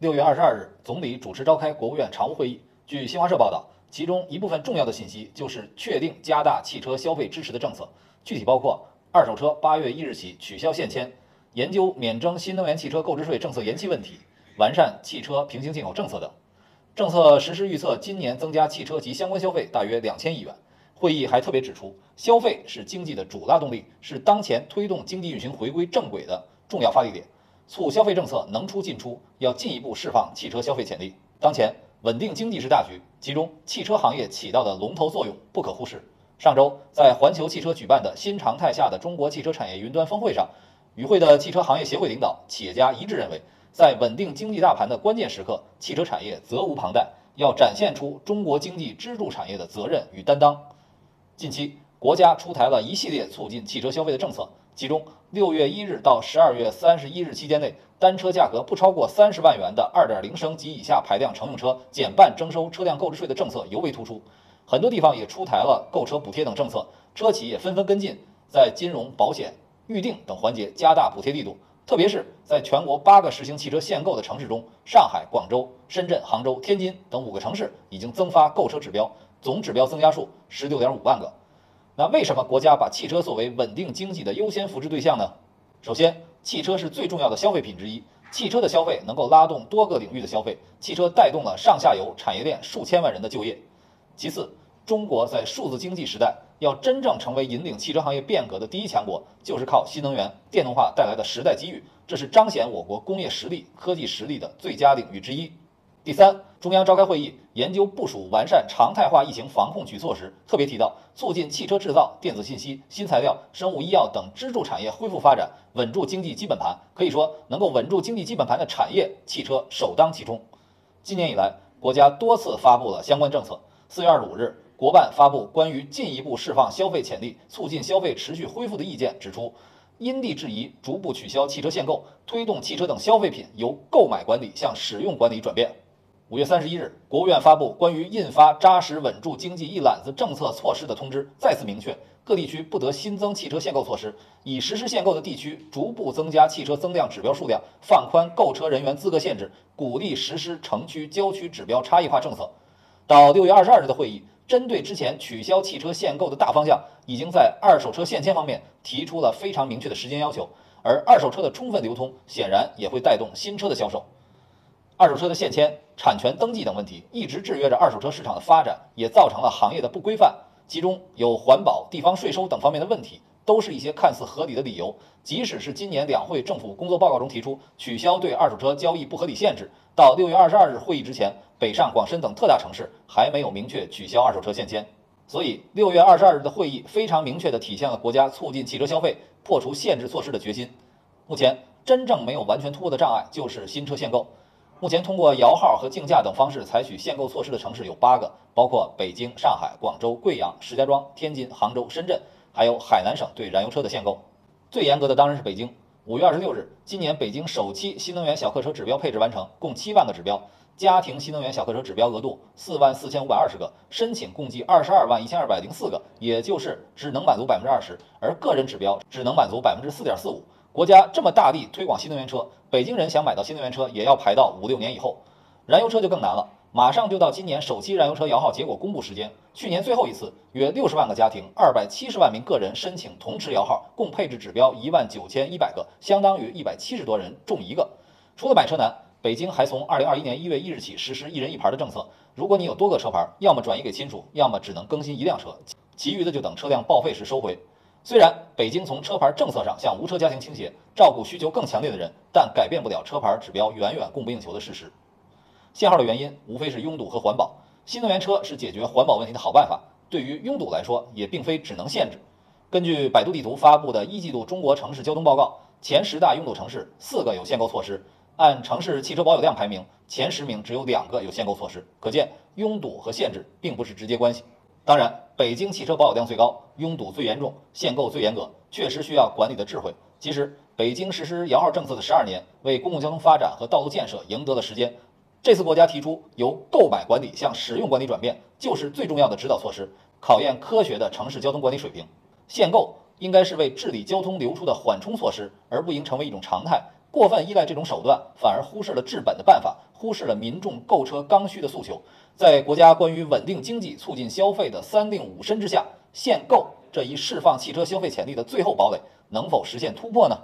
六月二十二日，总理主持召开国务院常务会议。据新华社报道，其中一部分重要的信息就是确定加大汽车消费支持的政策，具体包括二手车八月一日起取消限迁，研究免征新能源汽车购置税政策延期问题，完善汽车平行进口政策等。政策实施预测，今年增加汽车及相关消费大约两千亿元。会议还特别指出，消费是经济的主拉动力，是当前推动经济运行回归正轨的重要发力点。促消费政策能出尽出，要进一步释放汽车消费潜力。当前稳定经济是大局，其中汽车行业起到的龙头作用不可忽视。上周在环球汽车举办的新常态下的中国汽车产业云端峰会上，与会的汽车行业协会领导、企业家一致认为，在稳定经济大盘的关键时刻，汽车产业责无旁贷，要展现出中国经济支柱产业的责任与担当。近期，国家出台了一系列促进汽车消费的政策。其中，六月一日到十二月三十一日期间内，单车价格不超过三十万元的二点零升及以下排量乘用车减半征收车辆购置税的政策尤为突出。很多地方也出台了购车补贴等政策，车企也纷纷跟进，在金融、保险、预订等环节加大补贴力度。特别是在全国八个实行汽车限购的城市中，上海、广州、深圳、杭州、天津等五个城市已经增发购车指标，总指标增加数十六点五万个。那为什么国家把汽车作为稳定经济的优先扶持对象呢？首先，汽车是最重要的消费品之一，汽车的消费能够拉动多个领域的消费，汽车带动了上下游产业链数千万人的就业。其次，中国在数字经济时代要真正成为引领汽车行业变革的第一强国，就是靠新能源电动化带来的时代机遇，这是彰显我国工业实力、科技实力的最佳领域之一。第三，中央召开会议，研究部署完善常态化疫情防控举措时，特别提到促进汽车制造、电子信息、新材料、生物医药等支柱产业恢复发展，稳住经济基本盘。可以说，能够稳住经济基本盘的产业，汽车首当其冲。今年以来，国家多次发布了相关政策。四月二十五日，国办发布关于进一步释放消费潜力、促进消费持续恢复的意见，指出因地制宜，逐步取消汽车限购，推动汽车等消费品由购买管理向使用管理转变。五月三十一日，国务院发布关于印发扎实稳住经济一揽子政策措施的通知，再次明确各地区不得新增汽车限购措施，已实施限购的地区逐步增加汽车增量指标数量，放宽购车人员资格限制，鼓励实施城区、郊区指标差异化政策。到六月二十二日的会议，针对之前取消汽车限购的大方向，已经在二手车限迁方面提出了非常明确的时间要求，而二手车的充分流通，显然也会带动新车的销售。二手车的限迁、产权登记等问题一直制约着二手车市场的发展，也造成了行业的不规范。其中有环保、地方税收等方面的问题，都是一些看似合理的理由。即使是今年两会政府工作报告中提出取消对二手车交易不合理限制，到六月二十二日会议之前，北上广深等特大城市还没有明确取消二手车限迁。所以，六月二十二日的会议非常明确地体现了国家促进汽车消费、破除限制措施的决心。目前，真正没有完全突破的障碍就是新车限购。目前通过摇号和竞价等方式采取限购措施的城市有八个，包括北京、上海、广州、贵阳、石家庄、天津、杭州、深圳，还有海南省对燃油车的限购。最严格的当然是北京。五月二十六日，今年北京首期新能源小客车指标配置完成，共七万个指标，家庭新能源小客车指标额度四万四千五百二十个，申请共计二十二万一千二百零四个，也就是只能满足百分之二十，而个人指标只能满足百分之四点四五。国家这么大力推广新能源车，北京人想买到新能源车也要排到五六年以后。燃油车就更难了，马上就到今年首期燃油车摇号结果公布时间。去年最后一次，约六十万个家庭，二百七十万名个人申请同时摇号，共配置指标一万九千一百个，相当于一百七十多人中一个。除了买车难，北京还从二零二一年一月一日起实施一人一牌的政策。如果你有多个车牌，要么转移给亲属，要么只能更新一辆车，其余的就等车辆报废时收回。虽然北京从车牌政策上向无车家庭倾斜，照顾需求更强烈的人，但改变不了车牌指标远远供不应求的事实。限号的原因无非是拥堵和环保，新能源车是解决环保问题的好办法。对于拥堵来说，也并非只能限制。根据百度地图发布的一季度中国城市交通报告，前十大拥堵城市四个有限购措施，按城市汽车保有量排名，前十名只有两个有限购措施，可见拥堵和限制并不是直接关系。当然，北京汽车保有量最高，拥堵最严重，限购最严格，确实需要管理的智慧。其实，北京实施摇号政策的十二年，为公共交通发展和道路建设赢得了时间。这次国家提出由购买管理向使用管理转变，就是最重要的指导措施，考验科学的城市交通管理水平。限购应该是为治理交通流出的缓冲措施，而不应成为一种常态。过分依赖这种手段，反而忽视了治本的办法，忽视了民众购车刚需的诉求。在国家关于稳定经济、促进消费的三令五申之下，限购这一释放汽车消费潜力的最后堡垒，能否实现突破呢？